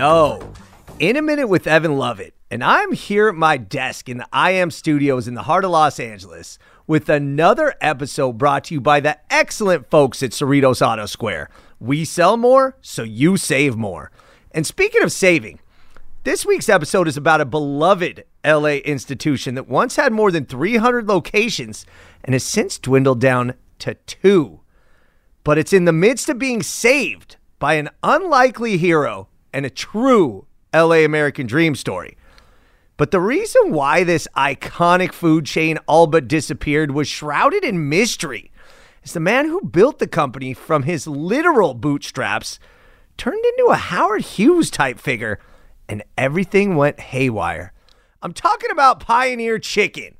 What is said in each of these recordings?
Yo, in a minute with Evan Lovett, and I'm here at my desk in the I Am Studios in the heart of Los Angeles with another episode brought to you by the excellent folks at Cerritos Auto Square. We sell more, so you save more. And speaking of saving, this week's episode is about a beloved LA institution that once had more than 300 locations and has since dwindled down to two. But it's in the midst of being saved by an unlikely hero and a true LA American dream story. But the reason why this iconic food chain all but disappeared was shrouded in mystery. As the man who built the company from his literal bootstraps turned into a Howard Hughes type figure, and everything went haywire. I'm talking about Pioneer Chicken.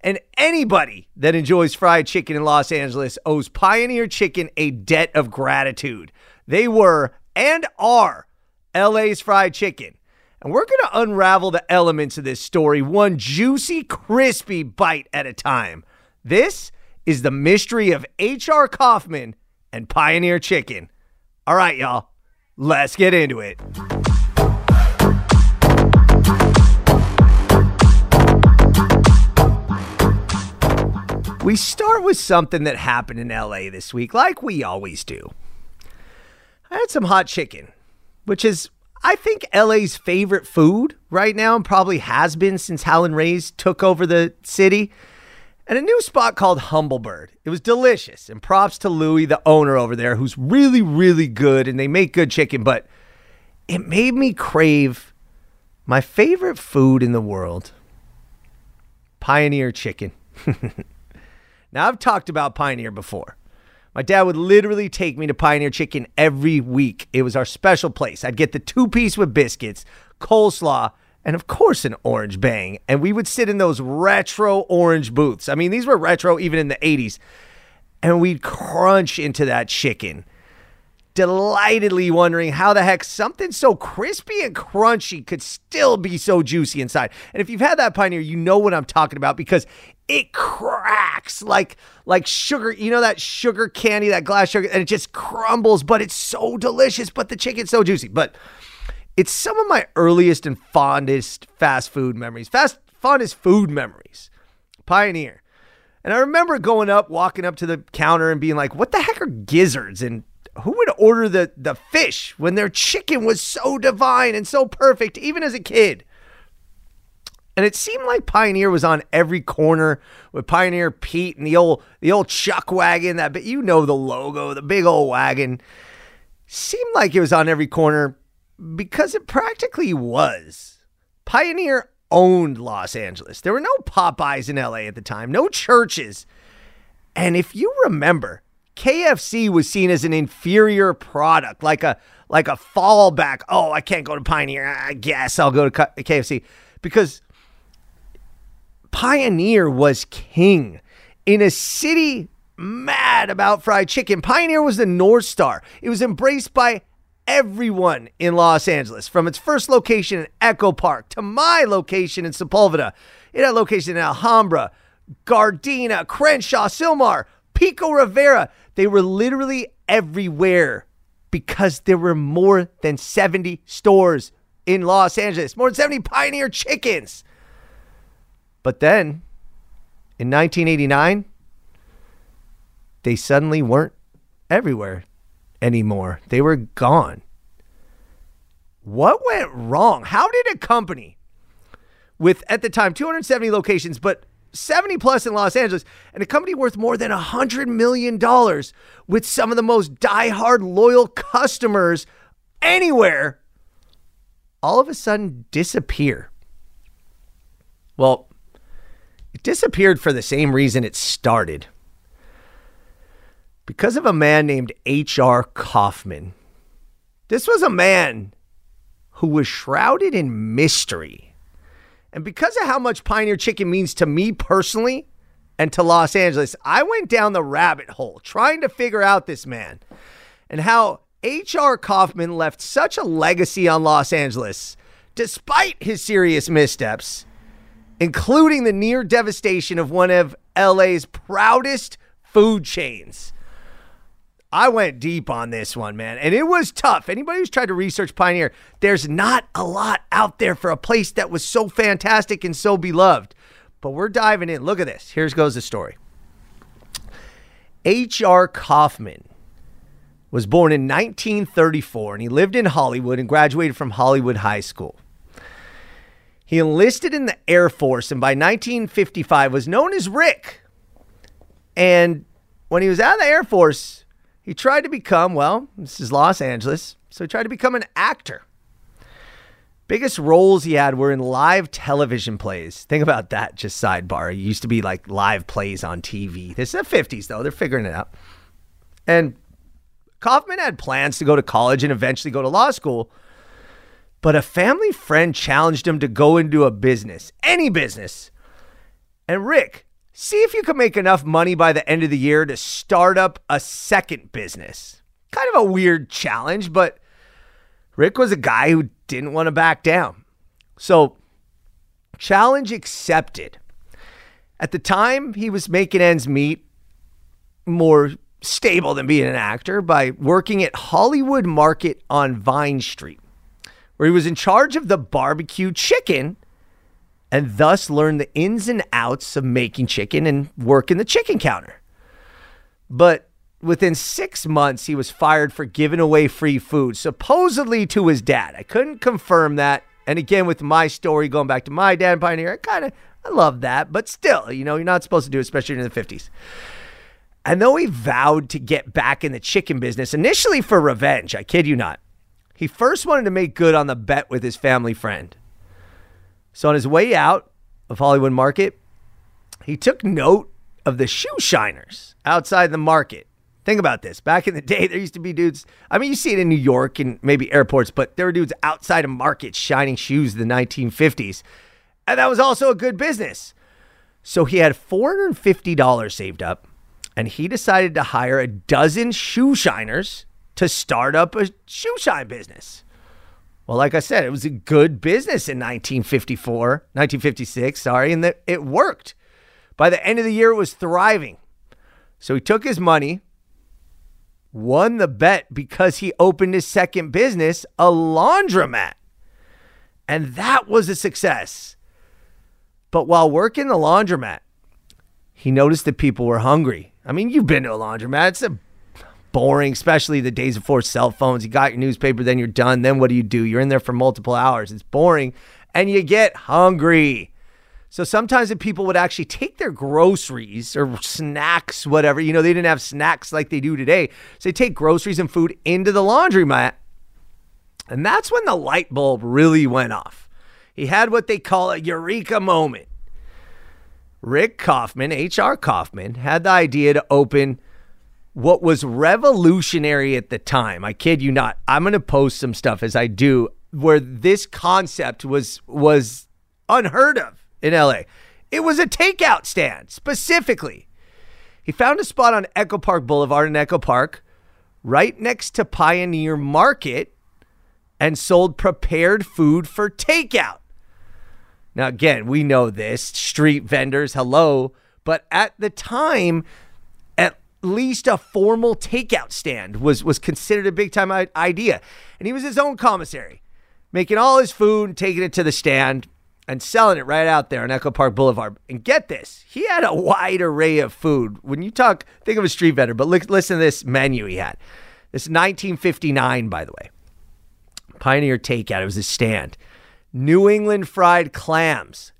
And anybody that enjoys fried chicken in Los Angeles owes Pioneer Chicken a debt of gratitude. They were and are LA's fried chicken. And we're going to unravel the elements of this story one juicy, crispy bite at a time. This is the mystery of H.R. Kaufman and Pioneer Chicken. All right, y'all, let's get into it. We start with something that happened in LA this week, like we always do. I had some hot chicken, which is, I think, LA's favorite food right now and probably has been since Howlin' Rays took over the city. And a new spot called Humblebird. It was delicious. And props to Louie, the owner over there, who's really, really good and they make good chicken, but it made me crave my favorite food in the world Pioneer chicken. Now, I've talked about Pioneer before. My dad would literally take me to Pioneer Chicken every week. It was our special place. I'd get the two piece with biscuits, coleslaw, and of course, an orange bang. And we would sit in those retro orange booths. I mean, these were retro even in the 80s. And we'd crunch into that chicken, delightedly wondering how the heck something so crispy and crunchy could still be so juicy inside. And if you've had that Pioneer, you know what I'm talking about because it cracks like like sugar you know that sugar candy that glass sugar and it just crumbles but it's so delicious but the chicken's so juicy. But it's some of my earliest and fondest fast food memories fast fondest food memories. Pioneer. And i remember going up walking up to the counter and being like what the heck are gizzards? And who would order the the fish when their chicken was so divine and so perfect even as a kid and it seemed like Pioneer was on every corner with Pioneer Pete and the old the old chuck wagon that but you know the logo, the big old wagon. Seemed like it was on every corner because it practically was. Pioneer owned Los Angeles. There were no Popeyes in LA at the time, no Church's. And if you remember, KFC was seen as an inferior product, like a like a fallback. Oh, I can't go to Pioneer. I guess I'll go to KFC because Pioneer was king in a city mad about fried chicken. Pioneer was the North Star. It was embraced by everyone in Los Angeles, from its first location in Echo Park to my location in Sepulveda. It had locations in Alhambra, Gardena, Crenshaw, Sylmar, Pico Rivera. They were literally everywhere because there were more than 70 stores in Los Angeles, more than 70 Pioneer chickens. But then in 1989, they suddenly weren't everywhere anymore. They were gone. What went wrong? How did a company with, at the time, 270 locations, but 70 plus in Los Angeles, and a company worth more than $100 million with some of the most diehard loyal customers anywhere, all of a sudden disappear? Well, disappeared for the same reason it started because of a man named H.R. Kaufman. This was a man who was shrouded in mystery. And because of how much Pioneer Chicken means to me personally and to Los Angeles, I went down the rabbit hole trying to figure out this man and how H.R. Kaufman left such a legacy on Los Angeles despite his serious missteps including the near devastation of one of LA's proudest food chains. I went deep on this one, man, and it was tough. Anybody who's tried to research Pioneer, there's not a lot out there for a place that was so fantastic and so beloved. But we're diving in. Look at this. Here goes the story. H.R. Kaufman was born in 1934 and he lived in Hollywood and graduated from Hollywood High School. He enlisted in the Air Force and by 1955 was known as Rick. And when he was out of the Air Force, he tried to become, well, this is Los Angeles, so he tried to become an actor. Biggest roles he had were in live television plays. Think about that, just sidebar. It used to be like live plays on TV. This is the 50s, though. They're figuring it out. And Kaufman had plans to go to college and eventually go to law school, but a family friend challenged him to go into a business, any business. And Rick, see if you can make enough money by the end of the year to start up a second business. Kind of a weird challenge, but Rick was a guy who didn't want to back down. So, challenge accepted. At the time, he was making ends meet more stable than being an actor by working at Hollywood Market on Vine Street, where he was in charge of the barbecue chicken and thus learned the ins and outs of making chicken and working the chicken counter. But within six months, he was fired for giving away free food, supposedly to his dad. I couldn't confirm that. And again, with my story going back to my dad, Pioneer, I kind of I love that, but still, you know, you're not supposed to do it, especially in the 50s. And though he vowed to get back in the chicken business, initially for revenge, I kid you not, he first wanted to make good on the bet with his family friend. So on his way out of Hollywood Market, he took note of the shoe shiners outside the market. Think about this. Back in the day, there used to be dudes. I mean, you see it in New York and maybe airports, but there were dudes outside of markets shining shoes in the 1950s. And that was also a good business. So he had $450 saved up and he decided to hire a dozen shoe shiners to start up a shoe shine business. Well, like I said, it was a good business in 1954, 1956, sorry, and that it worked. By the end of the year, it was thriving. So he took his money, won the bet because he opened his second business, a laundromat. And that was a success. But while working the laundromat, he noticed that people were hungry I mean, you've been to a laundromat. It's a boring, especially the days before cell phones. You got your newspaper, then you're done. Then what do you do? You're in there for multiple hours. It's boring and you get hungry. So sometimes the people would actually take their groceries or snacks, whatever. You know, they didn't have snacks like they do today. So they take groceries and food into the laundromat. And that's when the light bulb really went off. He had what they call a eureka moment. Rick Kaufman, H.R. Kaufman, had the idea to open what was revolutionary at the time. I kid you not. I'm going to post some stuff as I do where this concept was was unheard of in LA. It was a takeout stand specifically. He found a spot on Echo Park Boulevard in Echo Park right next to Pioneer Market and sold prepared food for takeout. Now, again, we know this street vendors, hello. But at the time, least a formal takeout stand was, was considered a big time idea. And he was his own commissary, making all his food, taking it to the stand, and selling it right out there on Echo Park Boulevard. And get this, he had a wide array of food. When you talk, think of a street vendor, but listen to this menu he had. This 1959, by the way. Pioneer Takeout. It was his stand. New England fried clams,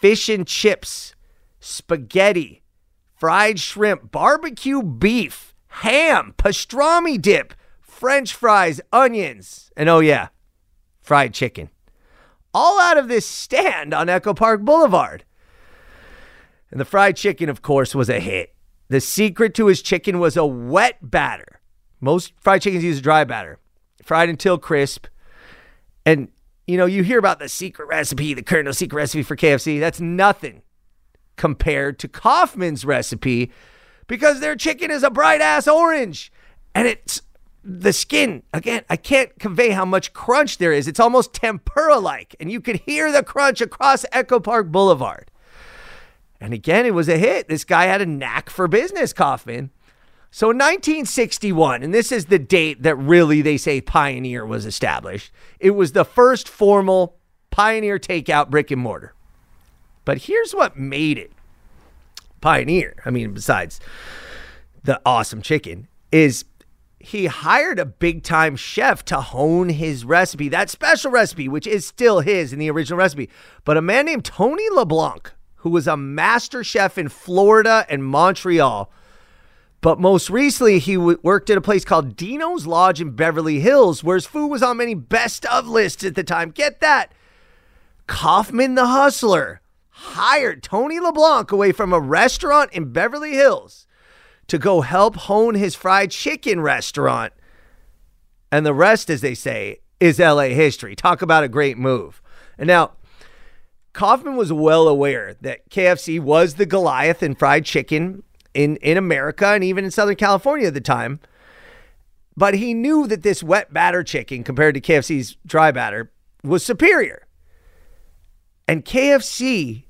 fish and chips, spaghetti, fried shrimp, barbecue beef, ham, pastrami dip, french fries, onions, and oh, yeah, fried chicken. All out of this stand on Echo Park Boulevard. And the fried chicken, of course, was a hit. The secret to his chicken was a wet batter. Most fried chickens use a dry batter, fried until crisp. And you know, you hear about the secret recipe, the Colonel secret recipe for KFC. That's nothing compared to Kaufman's recipe because their chicken is a bright ass orange and it's the skin. Again, I can't convey how much crunch there is. It's almost tempura like, and you could hear the crunch across Echo Park Boulevard. And again, it was a hit. This guy had a knack for business, Kaufman. So in 1961, and this is the date that really they say Pioneer was established, it was the first formal Pioneer takeout brick and mortar. But here's what made it Pioneer. I mean, besides the awesome chicken, is he hired a big time chef to hone his recipe, that special recipe, which is still his in the original recipe. But a man named Tony LeBlanc, who was a master chef in Florida and Montreal. But most recently, he w- worked at a place called Dino's Lodge in Beverly Hills, where his food was on many best of lists at the time. Get that. Kaufman the Hustler hired Tony LeBlanc away from a restaurant in Beverly Hills to go help hone his fried chicken restaurant. And the rest, as they say, is LA history. Talk about a great move. And now, Kaufman was well aware that KFC was the Goliath in fried chicken in, in America and even in Southern California at the time. But he knew that this wet batter chicken compared to KFC's dry batter was superior. And KFC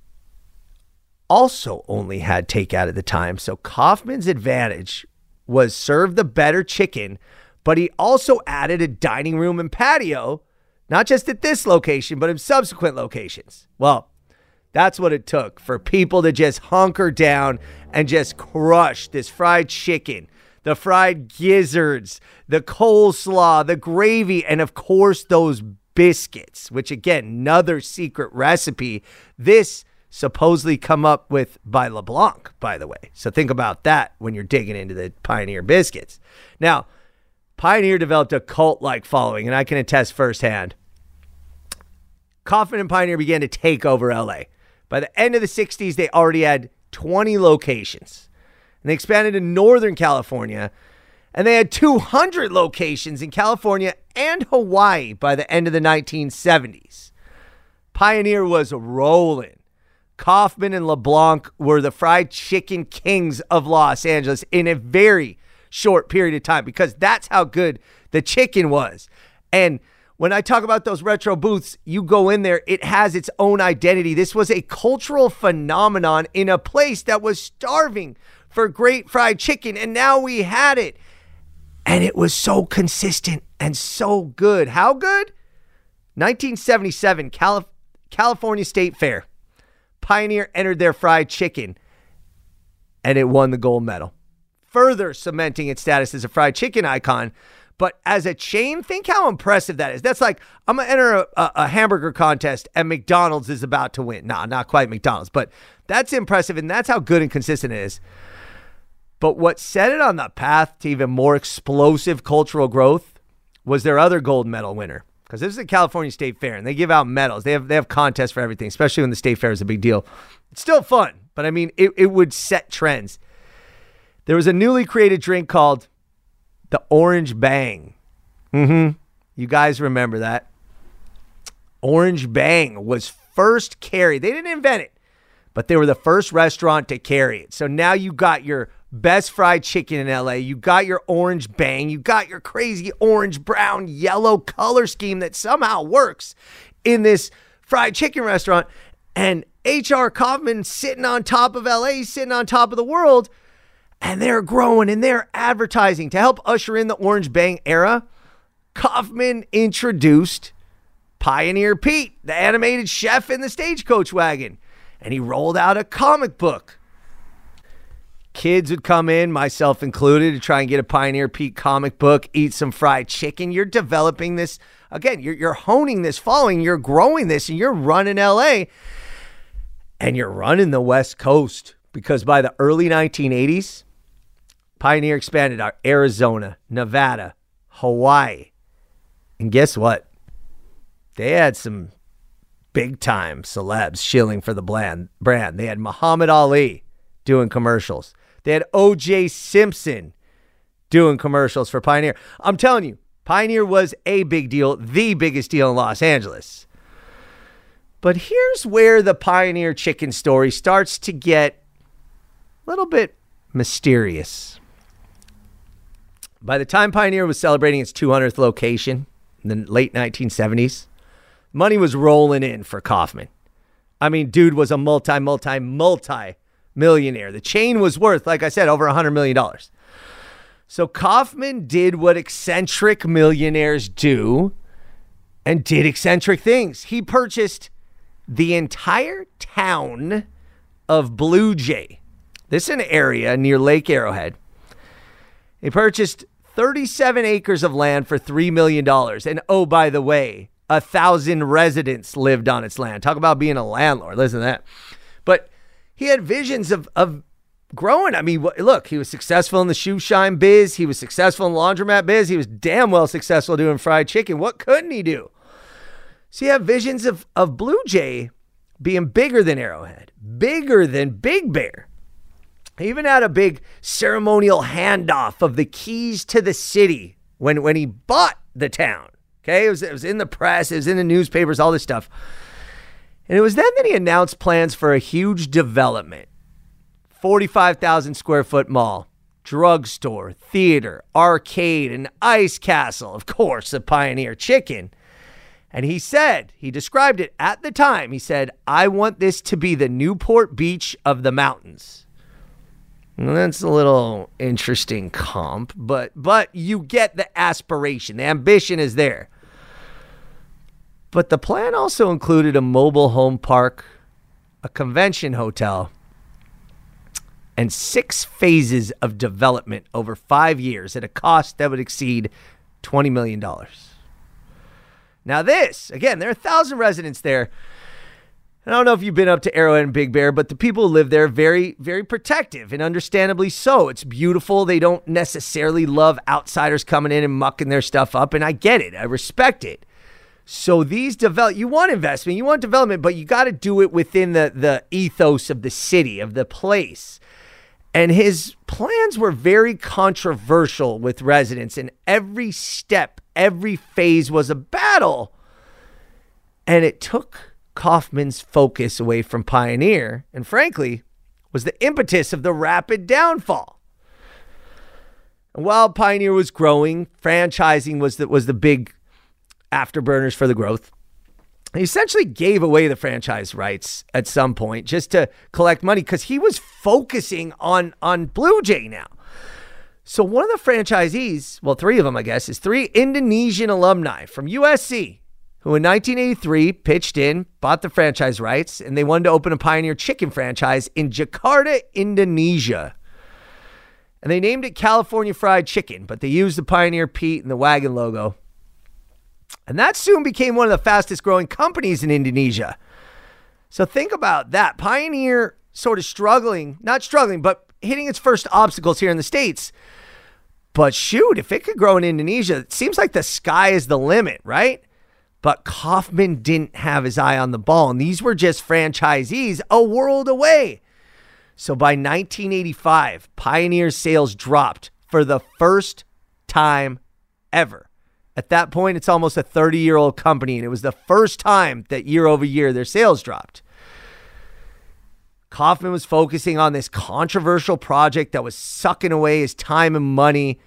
also only had takeout at the time. So Kaufman's advantage was serve the better chicken, but he also added a dining room and patio, not just at this location, but in subsequent locations. Well, that's what it took for people to just hunker down and just crush this fried chicken, the fried gizzards, the coleslaw, the gravy, and of course, those biscuits, which again, another secret recipe. This supposedly come up with by LeBlanc, by the way. So think about that when you're digging into the Pioneer biscuits. Now, Pioneer developed a cult like following, and I can attest firsthand. Kaufman and Pioneer began to take over LA. By the end of the 60s, they already had 20 locations. And they expanded to Northern California, and they had 200 locations in California and Hawaii by the end of the 1970s. Pioneer was rolling. Kaufman and LeBlanc were the fried chicken kings of Los Angeles in a very short period of time because that's how good the chicken was. And when I talk about those retro booths, you go in there, it has its own identity. This was a cultural phenomenon in a place that was starving for great fried chicken. And now we had it. And it was so consistent and so good. How good? 1977 Calif- California State Fair. Pioneer entered their fried chicken and it won the gold medal, further cementing its status as a fried chicken icon. But as a chain, think how impressive that is. That's like, I'm going to enter a, a, a, hamburger contest and McDonald's is about to win. Nah, not quite McDonald's, but that's impressive. And that's how good and consistent it is. But what set it on the path to even more explosive cultural growth was their other gold medal winner, because this is a California State Fair and they give out medals. They have they have contests for everything, especially when the state fair is a big deal. It's still fun, but I mean, it, it would set trends. There was a newly created drink called the Orange Bang. Mm-hmm. You guys remember that? Orange Bang was first carried. They didn't invent it, but they were the first restaurant to carry it. So now you got your best fried chicken in LA. You got your orange bang. You got your crazy orange, brown, yellow color scheme that somehow works in this fried chicken restaurant. And H.R. Kaufman sitting on top of LA, sitting on top of the world, and they're growing and they're advertising to help usher in the orange bang era. Kaufman introduced Pioneer Pete, the animated chef in the stagecoach wagon, and he rolled out a comic book Kids would come in, myself included, to try and get a Pioneer Pete comic book, eat some fried chicken. You're developing this, again, you're, you're honing this following, you're growing this, and you're running LA and you're running the West Coast because by the early 1980s, Pioneer expanded our Arizona, Nevada, Hawaii. And guess what? They had some big time celebs shilling for the brand. They had Muhammad Ali doing commercials. They had OJ Simpson doing commercials for Pioneer. I'm telling you, Pioneer was a big deal, the biggest deal in Los Angeles. But here's where the Pioneer chicken story starts to get a little bit mysterious. By the time Pioneer was celebrating its 200th location in the late 1970s, money was rolling in for Kaufman. I mean, dude was a multi, multi, multi millionaire. The chain was worth, like I said, over $100 million. So Kaufman did what eccentric millionaires do and did eccentric things. He purchased the entire town of Blue Jay. This is an area near Lake Arrowhead. He purchased 37 acres of land for $3 million. And oh, by the way, a thousand residents lived on its land. Talk about being a landlord. Listen to that. But he had visions of, of growing. I mean, look, he was successful in the shoe shine biz. He was successful in the laundromat biz. He was damn well successful doing fried chicken. What couldn't he do? So you have visions of, of Blue Jay being bigger than Arrowhead, bigger than Big Bear. He even had a big ceremonial handoff of the keys to the city when, when he bought the town. Okay, it was, it was in the press, it was in the newspapers, all this stuff. And it was then that he announced plans for a huge development 45,000 square foot mall, drugstore, theater, arcade, and ice castle. Of course, a pioneer chicken. And he said, he described it at the time. He said, I want this to be the Newport Beach of the mountains. Well, that's a little interesting comp, but but you get the aspiration. The ambition is there. But the plan also included a mobile home park, a convention hotel, and six phases of development over 5 years at a cost that would exceed 20 million dollars. Now, this, again, there are a thousand residents there. I don't know if you've been up to Arrowhead and Big Bear, but the people who live there very, very protective and understandably so. It's beautiful. They don't necessarily love outsiders coming in and mucking their stuff up, and I get it. I respect it. So these develop you want investment, you want development, but you got to do it within the the ethos of the city, of the place. And his plans were very controversial with residents, and every step every phase was a battle. And it took Kaufman's focus away from Pioneer, and frankly, was the impetus of the rapid downfall. And while Pioneer was growing, franchising was the, was the big afterburners for the growth. He essentially gave away the franchise rights at some point just to collect money because he was focusing on on Blue Jay now. So one of the franchisees, well, three of them, I guess, is three Indonesian alumni from USC who in 1983 pitched in, bought the franchise rights, and they wanted to open a Pioneer Chicken franchise in Jakarta, Indonesia. And they named it California Fried Chicken, but they used the Pioneer Pete and the wagon logo. And that soon became one of the fastest growing companies in Indonesia. So think about that. Pioneer sort of struggling, not struggling, but hitting its first obstacles here in the States. But shoot, if it could grow in Indonesia, it seems like the sky is the limit, right? But Kaufman didn't have his eye on the ball, and these were just franchisees a world away. So by 1985, Pioneer sales dropped for the first time ever. At that point, it's almost a 30 year old company, and it was the first time that year over year their sales dropped. Kaufman was focusing on this controversial project that was sucking away his time and money.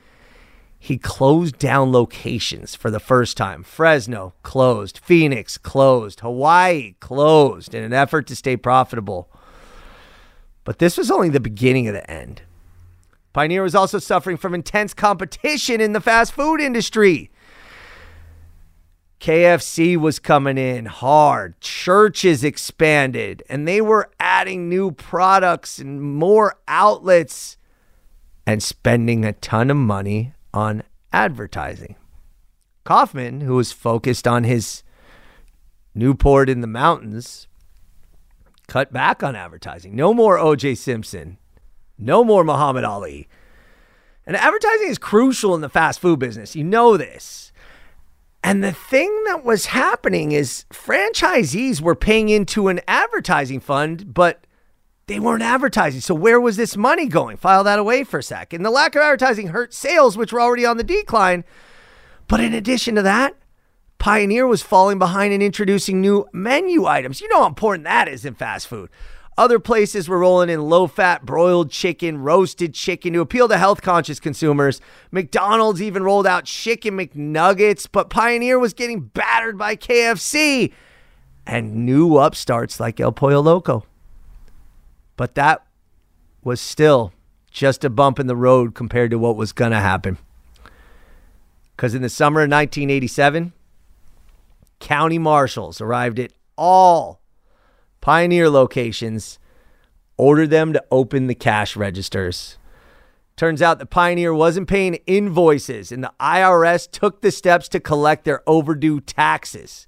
He closed down locations for the first time. Fresno closed, Phoenix closed, Hawaii closed in an effort to stay profitable. But this was only the beginning of the end. Pioneer was also suffering from intense competition in the fast food industry. KFC was coming in hard. Church's expanded and they were adding new products and more outlets and spending a ton of money on advertising. Kaufman, who was focused on his Newport in the mountains, cut back on advertising. No more OJ Simpson. No more Muhammad Ali. And advertising is crucial in the fast food business. You know this. And the thing that was happening is franchisees were paying into an advertising fund, but they weren't advertising. So where was this money going? File that away for a sec. And the lack of advertising hurt sales, which were already on the decline. But in addition to that, Pioneer was falling behind in introducing new menu items. You know how important that is in fast food. Other places were rolling in low fat broiled chicken, roasted chicken to appeal to health conscious consumers. McDonald's even rolled out chicken McNuggets, but Pioneer was getting battered by KFC and new upstarts like El Pollo Loco. But that was still just a bump in the road compared to what was going to happen. Because in the summer of 1987, county marshals arrived at all Pioneer locations, ordered them to open the cash registers. Turns out the Pioneer wasn't paying invoices, and the IRS took the steps to collect their overdue taxes.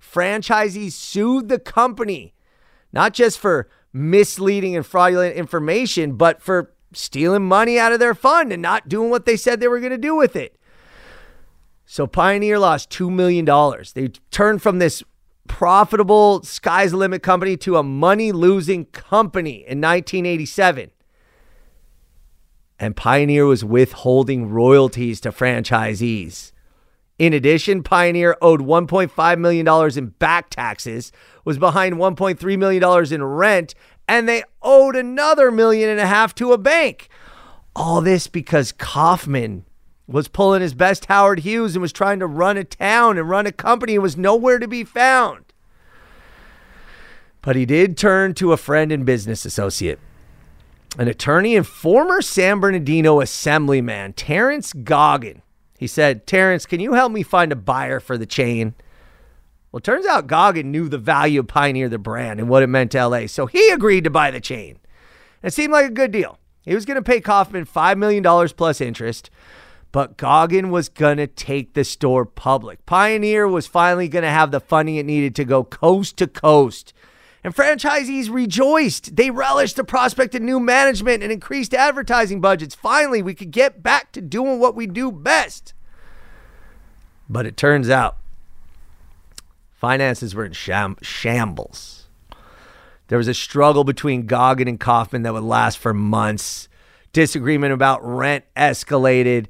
Franchisees sued the company, not just for misleading and fraudulent information, but for stealing money out of their fund and not doing what they said they were going to do with it. So Pioneer lost $2 million. They turned from this profitable sky's the limit company to a money losing company in 1987 and Pioneer was withholding royalties to franchisees. In addition, Pioneer owed $1.5 million in back taxes, was behind $1.3 million in rent, and they owed another million and a half to a bank. All this because Kaufman was pulling his best Howard Hughes and was trying to run a town and run a company and was nowhere to be found. But he did turn to a friend and business associate an attorney and former San Bernardino assemblyman, Terrence Goggin. He said, Terrence, can you help me find a buyer for the chain? Well, it turns out Goggin knew the value of Pioneer, the brand, and what it meant to LA, so he agreed to buy the chain. It seemed like a good deal. He was going to pay Kaufman $5 million plus interest, but Goggin was going to take the store public. Pioneer was finally going to have the funding it needed to go coast to coast and franchisees rejoiced. They relished the prospect of new management and increased advertising budgets. Finally, we could get back to doing what we do best. But it turns out finances were in sham- shambles. There was a struggle between Goggin and Kaufman that would last for months. Disagreement about rent escalated.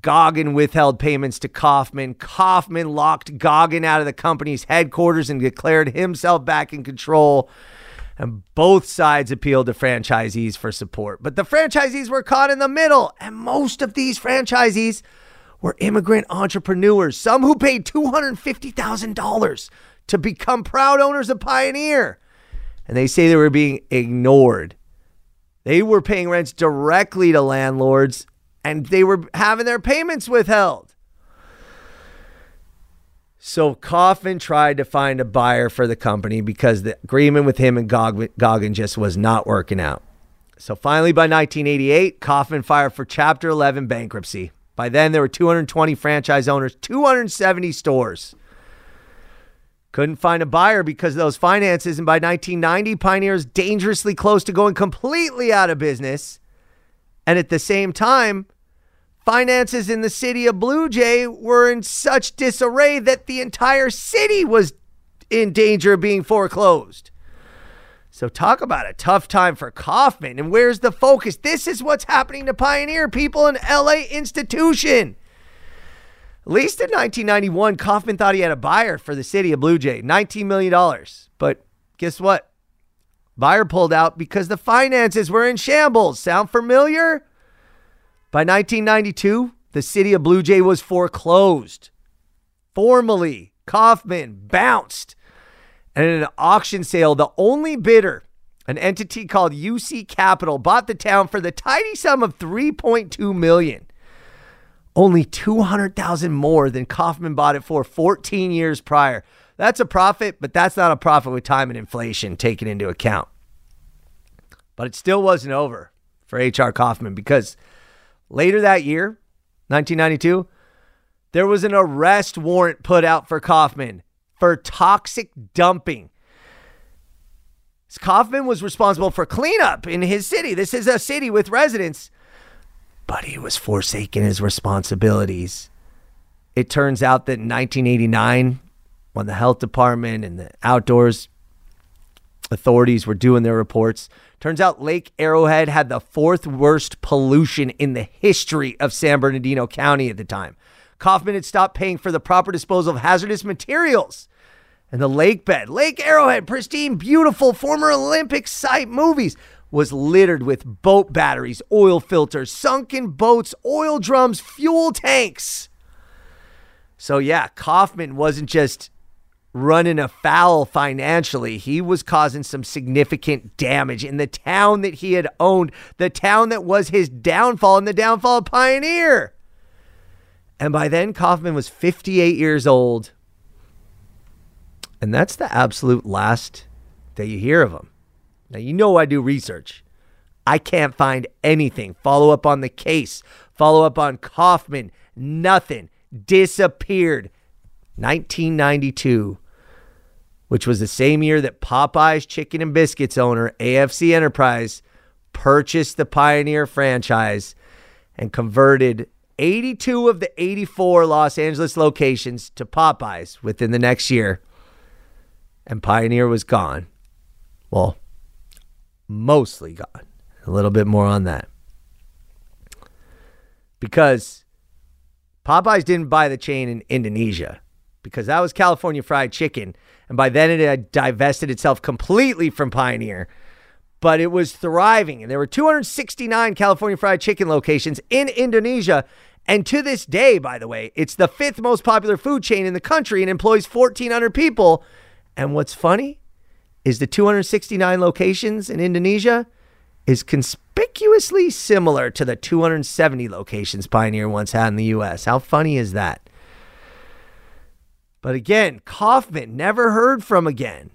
Goggin withheld payments to Kaufman. Kaufman locked Goggin out of the company's headquarters and declared himself back in control. And both sides appealed to franchisees for support. But the franchisees were caught in the middle. And most of these franchisees were immigrant entrepreneurs, some who paid $250,000 to become proud owners of Pioneer. And they say they were being ignored. They were paying rents directly to landlords and they were having their payments withheld. So Kaufman tried to find a buyer for the company because the agreement with him and Goggin just was not working out. So finally, by 1988, Kaufman filed for Chapter 11 bankruptcy. By then, there were 220 franchise owners, 270 stores. Couldn't find a buyer because of those finances. And by 1990, Pioneer is dangerously close to going completely out of business. And at the same time, finances in the city of Blue Jay were in such disarray that the entire city was in danger of being foreclosed. So, talk about a tough time for Kaufman. And where's the focus? This is what's happening to Pioneer people in LA institution. At least in 1991, Kaufman thought he had a buyer for the city of Blue Jay, $19 million. But guess what? Buyer pulled out because the finances were in shambles. Sound familiar? By 1992, the city of Blue Jay was foreclosed. Formally, Kaufman bounced. And in an auction sale, the only bidder, an entity called UC Capital, bought the town for the tidy sum of 3.2 million. Only 200,000 more than Kaufman bought it for 14 years prior. That's a profit, but that's not a profit with time and inflation taken into account. But it still wasn't over for H.R. Kaufman because Later that year, 1992, there was an arrest warrant put out for Kaufman for toxic dumping. Kaufman was responsible for cleanup in his city. This is a city with residents, but he was forsaking his responsibilities. It turns out that in 1989, when the health department and the outdoors authorities were doing their reports, Turns out Lake Arrowhead had the fourth worst pollution in the history of San Bernardino County at the time. Kaufman had stopped paying for the proper disposal of hazardous materials. And the lake bed, Lake Arrowhead, pristine, beautiful, former Olympic site movies, was littered with boat batteries, oil filters, sunken boats, oil drums, fuel tanks. So, yeah, Kaufman wasn't just running afoul financially. He was causing some significant damage in the town that he had owned, the town that was his downfall and the downfall of Pioneer. And by then, Kaufman was 58 years old. And that's the absolute last that you hear of him. Now, you know I do research. I can't find anything. Follow up on the case, follow up on Kaufman, nothing. Disappeared. 1992, which was the same year that Popeyes Chicken and Biscuits owner, AFC Enterprise, purchased the Pioneer franchise and converted 82 of the 84 Los Angeles locations to Popeyes within the next year. And Pioneer was gone. Well, mostly gone. A little bit more on that. Because Popeyes didn't buy the chain in Indonesia because that was California Fried Chicken. And by then it had divested itself completely from Pioneer. But it was thriving. And there were 269 California Fried Chicken locations in Indonesia. And to this day, by the way, it's the fifth most popular food chain in the country and employs 1,400 people. And what's funny is the 269 locations in Indonesia is conspicuously similar to the 270 locations Pioneer once had in the US. How funny is that? But again, Kaufman never heard from again,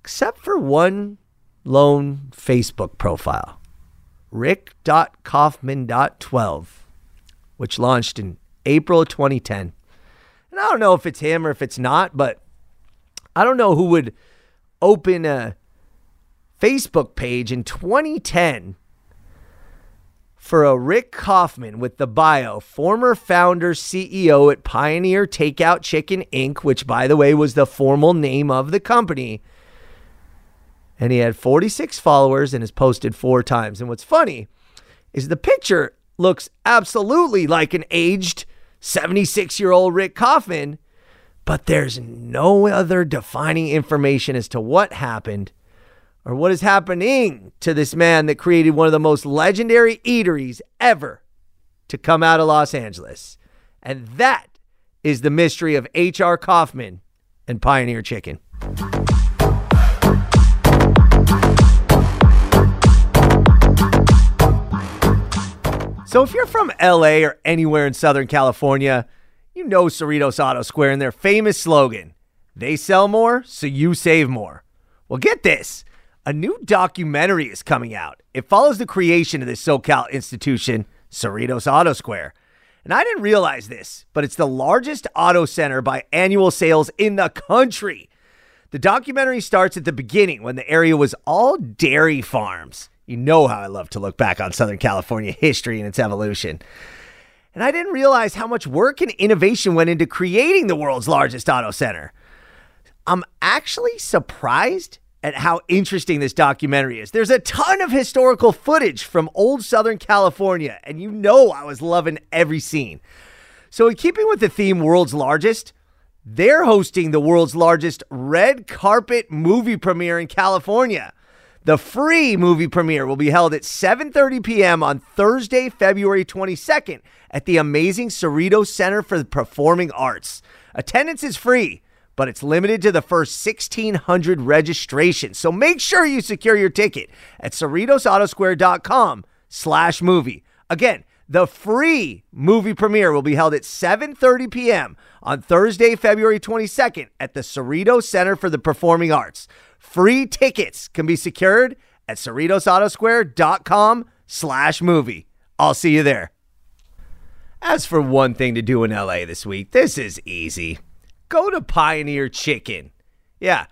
except for one lone Facebook profile, rick.kaufman.12, which launched in April of 2010. And I don't know if it's him or if it's not, but I don't know who would open a Facebook page in 2010 for a Rick Kaufman with the bio, former founder, CEO at Pioneer Takeout Chicken Inc., which, by the way, was the formal name of the company. And he had 46 followers and has posted four times. And what's funny is the picture looks absolutely like an aged 76 year old Rick Kaufman, but there's no other defining information as to what happened or what is happening to this man that created one of the most legendary eateries ever to come out of Los Angeles. And that is the mystery of H.R. Kaufman and Pioneer Chicken. So, if you're from LA or anywhere in Southern California, you know Cerritos Auto Square and their famous slogan they sell more, so you save more. Well, get this a new documentary is coming out. It follows the creation of this SoCal institution, Cerritos Auto Square. And I didn't realize this, but it's the largest auto center by annual sales in the country. The documentary starts at the beginning when the area was all dairy farms. You know how I love to look back on Southern California history and its evolution. And I didn't realize how much work and innovation went into creating the world's largest auto center. I'm actually surprised at how interesting this documentary is. There's a ton of historical footage from old Southern California, and you know I was loving every scene. So, in keeping with the theme world's largest, they're hosting the world's largest red carpet movie premiere in California. The free movie premiere will be held at 7:30 p.m. on Thursday, February 22nd at the amazing Cerritos Center for the Performing Arts. Attendance is free but it's limited to the first 1,600 registrations. So make sure you secure your ticket at CerritosAutoSquare.com slash movie. Again, the free movie premiere will be held at 7.30 p.m. on Thursday, February 22nd at the Cerritos Center for the Performing Arts. Free tickets can be secured at CerritosAutoSquare.com slash movie. I'll see you there. As for one thing to do in LA this week, this is easy go to Pioneer Chicken. Yeah,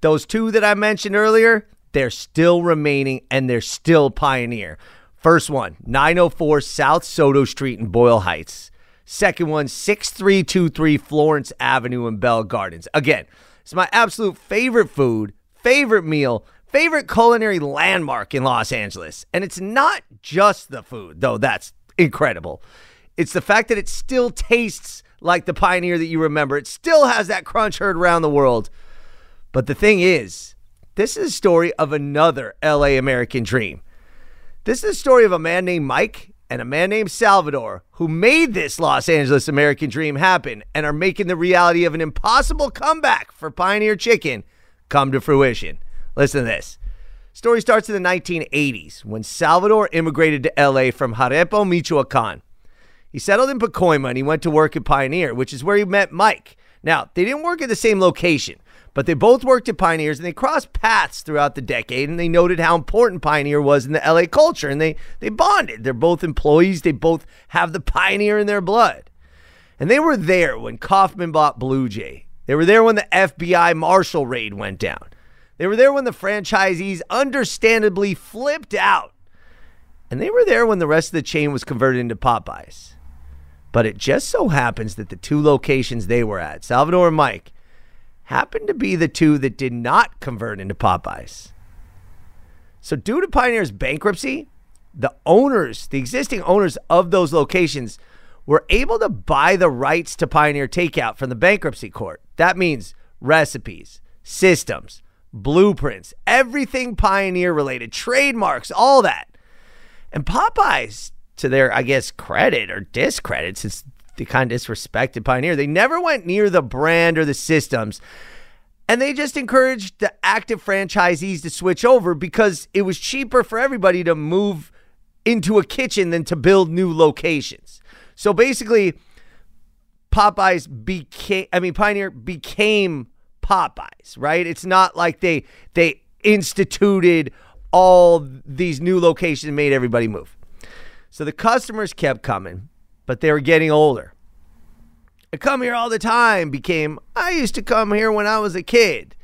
those two that I mentioned earlier, they're still remaining and they're still Pioneer. First one, 904 South Soto Street in Boyle Heights. Second one, 6323 Florence Avenue in Bell Gardens. Again, it's my absolute favorite food, favorite meal, favorite culinary landmark in Los Angeles. And it's not just the food, though that's incredible. It's the fact that it still tastes like the Pioneer that you remember. It still has that crunch heard around the world. But the thing is, this is a story of another LA American dream. This is a story of a man named Mike and a man named Salvador who made this Los Angeles American dream happen and are making the reality of an impossible comeback for Pioneer Chicken come to fruition. Listen to this. Story starts in the 1980s when Salvador immigrated to LA from Jaripo, Michoacan. He settled in Pacoima and he went to work at Pioneer, which is where he met Mike. Now, they didn't work at the same location, but they both worked at Pioneers and they crossed paths throughout the decade and they noted how important Pioneer was in the LA culture and they they bonded. They're both employees, they both have the Pioneer in their blood. And they were there when Kaufman bought Blue Jay. They were there when the FBI Marshall raid went down. They were there when the franchisees understandably flipped out. And they were there when the rest of the chain was converted into Popeyes. But it just so happens that the two locations they were at, Salvador and Mike, happened to be the two that did not convert into Popeyes. So, due to Pioneer's bankruptcy, the owners, the existing owners of those locations, were able to buy the rights to Pioneer Takeout from the bankruptcy court. That means recipes, systems, blueprints, everything Pioneer related, trademarks, all that. And Popeyes, to their, I guess, credit or discredit, since they kind of disrespected Pioneer. They never went near the brand or the systems. And they just encouraged the active franchisees to switch over because it was cheaper for everybody to move into a kitchen than to build new locations. So basically, Popeyes became, I mean, Pioneer became Popeyes, right? It's not like they they instituted all these new locations and made everybody move. So the customers kept coming but they were getting older. I come here all the time became, I used to come here when I was a kid.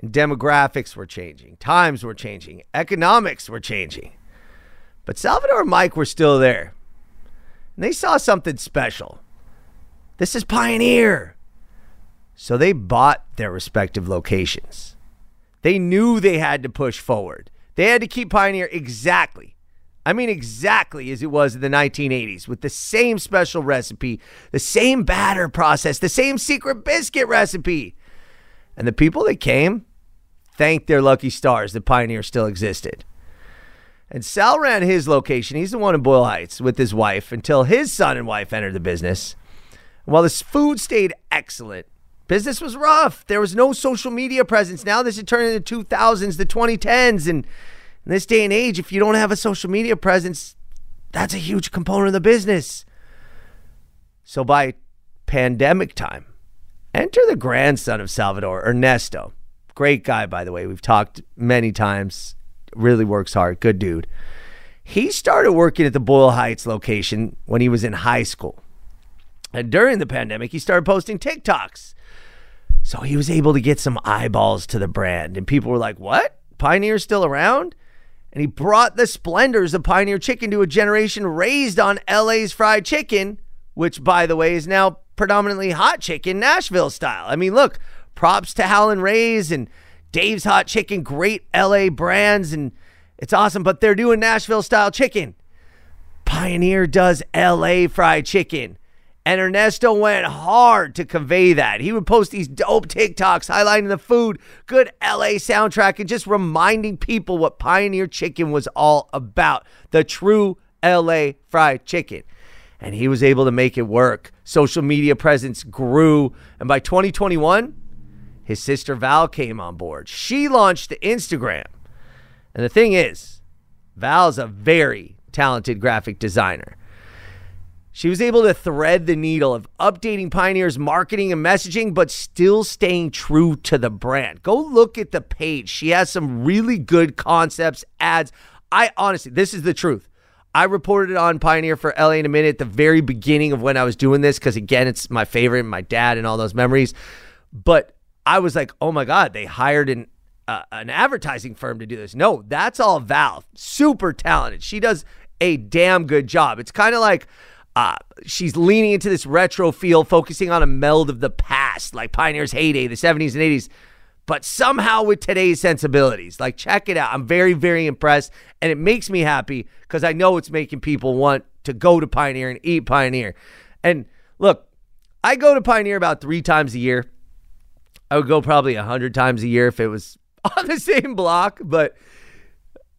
And demographics were changing, times were changing, economics were changing. But Salvador and Mike were still there. And they saw something special. This is Pioneer. So they bought their respective locations. They knew they had to push forward. They had to keep Pioneer exactly I mean, exactly as it was in the 1980s with the same special recipe, the same batter process, the same secret biscuit recipe. And the people that came thanked their lucky stars that Pioneer still existed. And Sal ran his location. He's the one in Boyle Heights with his wife until his son and wife entered the business. And while the food stayed excellent, business was rough. There was no social media presence. Now this had turned into 2000s, the 2010s, and in this day and age, if you don't have a social media presence, that's a huge component of the business. So by pandemic time, enter the grandson of Salvador, Ernesto. Great guy, by the way. We've talked many times. Really works hard. Good dude. He started working at the Boyle Heights location when he was in high school. And during the pandemic, he started posting TikToks. So he was able to get some eyeballs to the brand. And people were like, What? Pioneer's still around? And he brought the splendors of Pioneer Chicken to a generation raised on LA's fried chicken, which, by the way, is now predominantly hot chicken, Nashville style. I mean, look, props to Howlin' Ray's and Dave's Hot Chicken, great LA brands, and it's awesome, but they're doing Nashville style chicken. Pioneer does LA fried chicken. And Ernesto went hard to convey that. He would post these dope TikToks highlighting the food, good LA soundtrack, and just reminding people what Pioneer Chicken was all about the true LA fried chicken. And he was able to make it work. Social media presence grew. And by 2021, his sister Val came on board. She launched the Instagram. And the thing is, Val's a very talented graphic designer. She was able to thread the needle of updating Pioneer's marketing and messaging, but still staying true to the brand. Go look at the page. She has some really good concepts, ads. I honestly, this is the truth. I reported on Pioneer for LA in a minute at the very beginning of when I was doing this because, again, it's my favorite, my dad, and all those memories. But I was like, oh my God, they hired an uh, an advertising firm to do this. No, that's all Val. Super talented. She does a damn good job. It's kind of like uh, she's leaning into this retro feel, focusing on a meld of the past, like Pioneer's heyday, the 70s and 80s, but somehow with today's sensibilities. Like, check it out. I'm very, very impressed. And it makes me happy because I know it's making people want to go to Pioneer and eat Pioneer. And look, I go to Pioneer about three times a year. I would go probably a hundred times a year if it was on the same block, but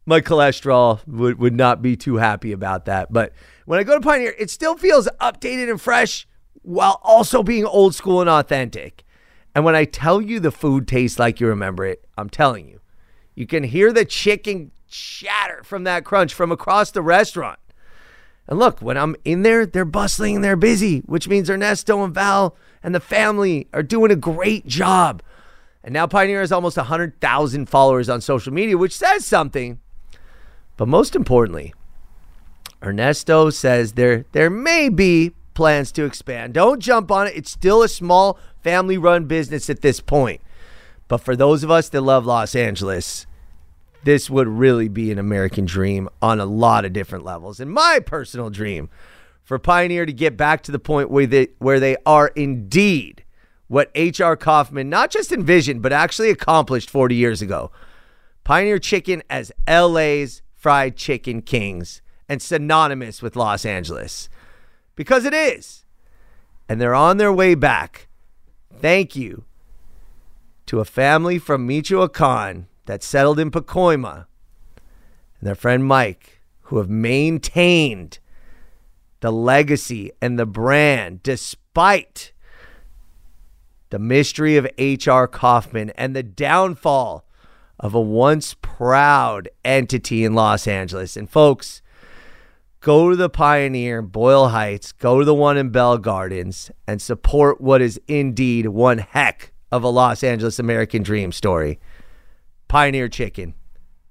my cholesterol would, would not be too happy about that. But when I go to Pioneer, it still feels updated and fresh while also being old school and authentic. And when I tell you the food tastes like you remember it, I'm telling you, you can hear the chicken chatter from that crunch from across the restaurant. And look, when I'm in there, they're bustling and they're busy, which means Ernesto and Val and the family are doing a great job. And now Pioneer has almost 100,000 followers on social media, which says something. But most importantly, Ernesto says there there may be plans to expand. Don't jump on it. It's still a small family run business at this point. But for those of us that love Los Angeles, this would really be an American dream on a lot of different levels. And my personal dream for Pioneer to get back to the point where they, where they are indeed what H.R. Kaufman not just envisioned, but actually accomplished 40 years ago. Pioneer Chicken as LA's fried chicken kings and synonymous with Los Angeles. Because it is. And they're on their way back. Thank you to a family from Michoacan that settled in Pacoima and their friend Mike, who have maintained the legacy and the brand despite the mystery of H.R. Kaufman and the downfall of a once proud entity in Los Angeles. And folks, go to the Pioneer Boyle Heights, go to the one in Bell Gardens, and support what is indeed one heck of a Los Angeles American dream story. Pioneer Chicken.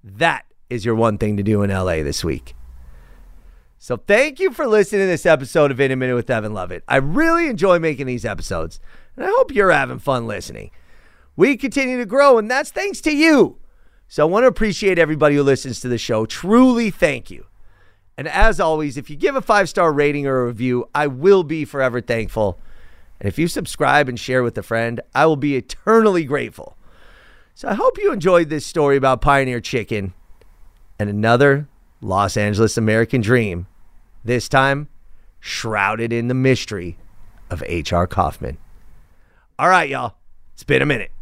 That is your one thing to do in LA this week. So thank you for listening to this episode of In a Minute with Evan Lovett. I really enjoy making these episodes, and I hope you're having fun listening. We continue to grow, and that's thanks to you. So I want to appreciate everybody who listens to the show. Truly thank you. And as always, if you give a five star rating or a review, I will be forever thankful. And if you subscribe and share with a friend, I will be eternally grateful. So I hope you enjoyed this story about Pioneer Chicken and another Los Angeles American dream, this time shrouded in the mystery of H.R. Kaufman. All right, y'all, it's been a minute.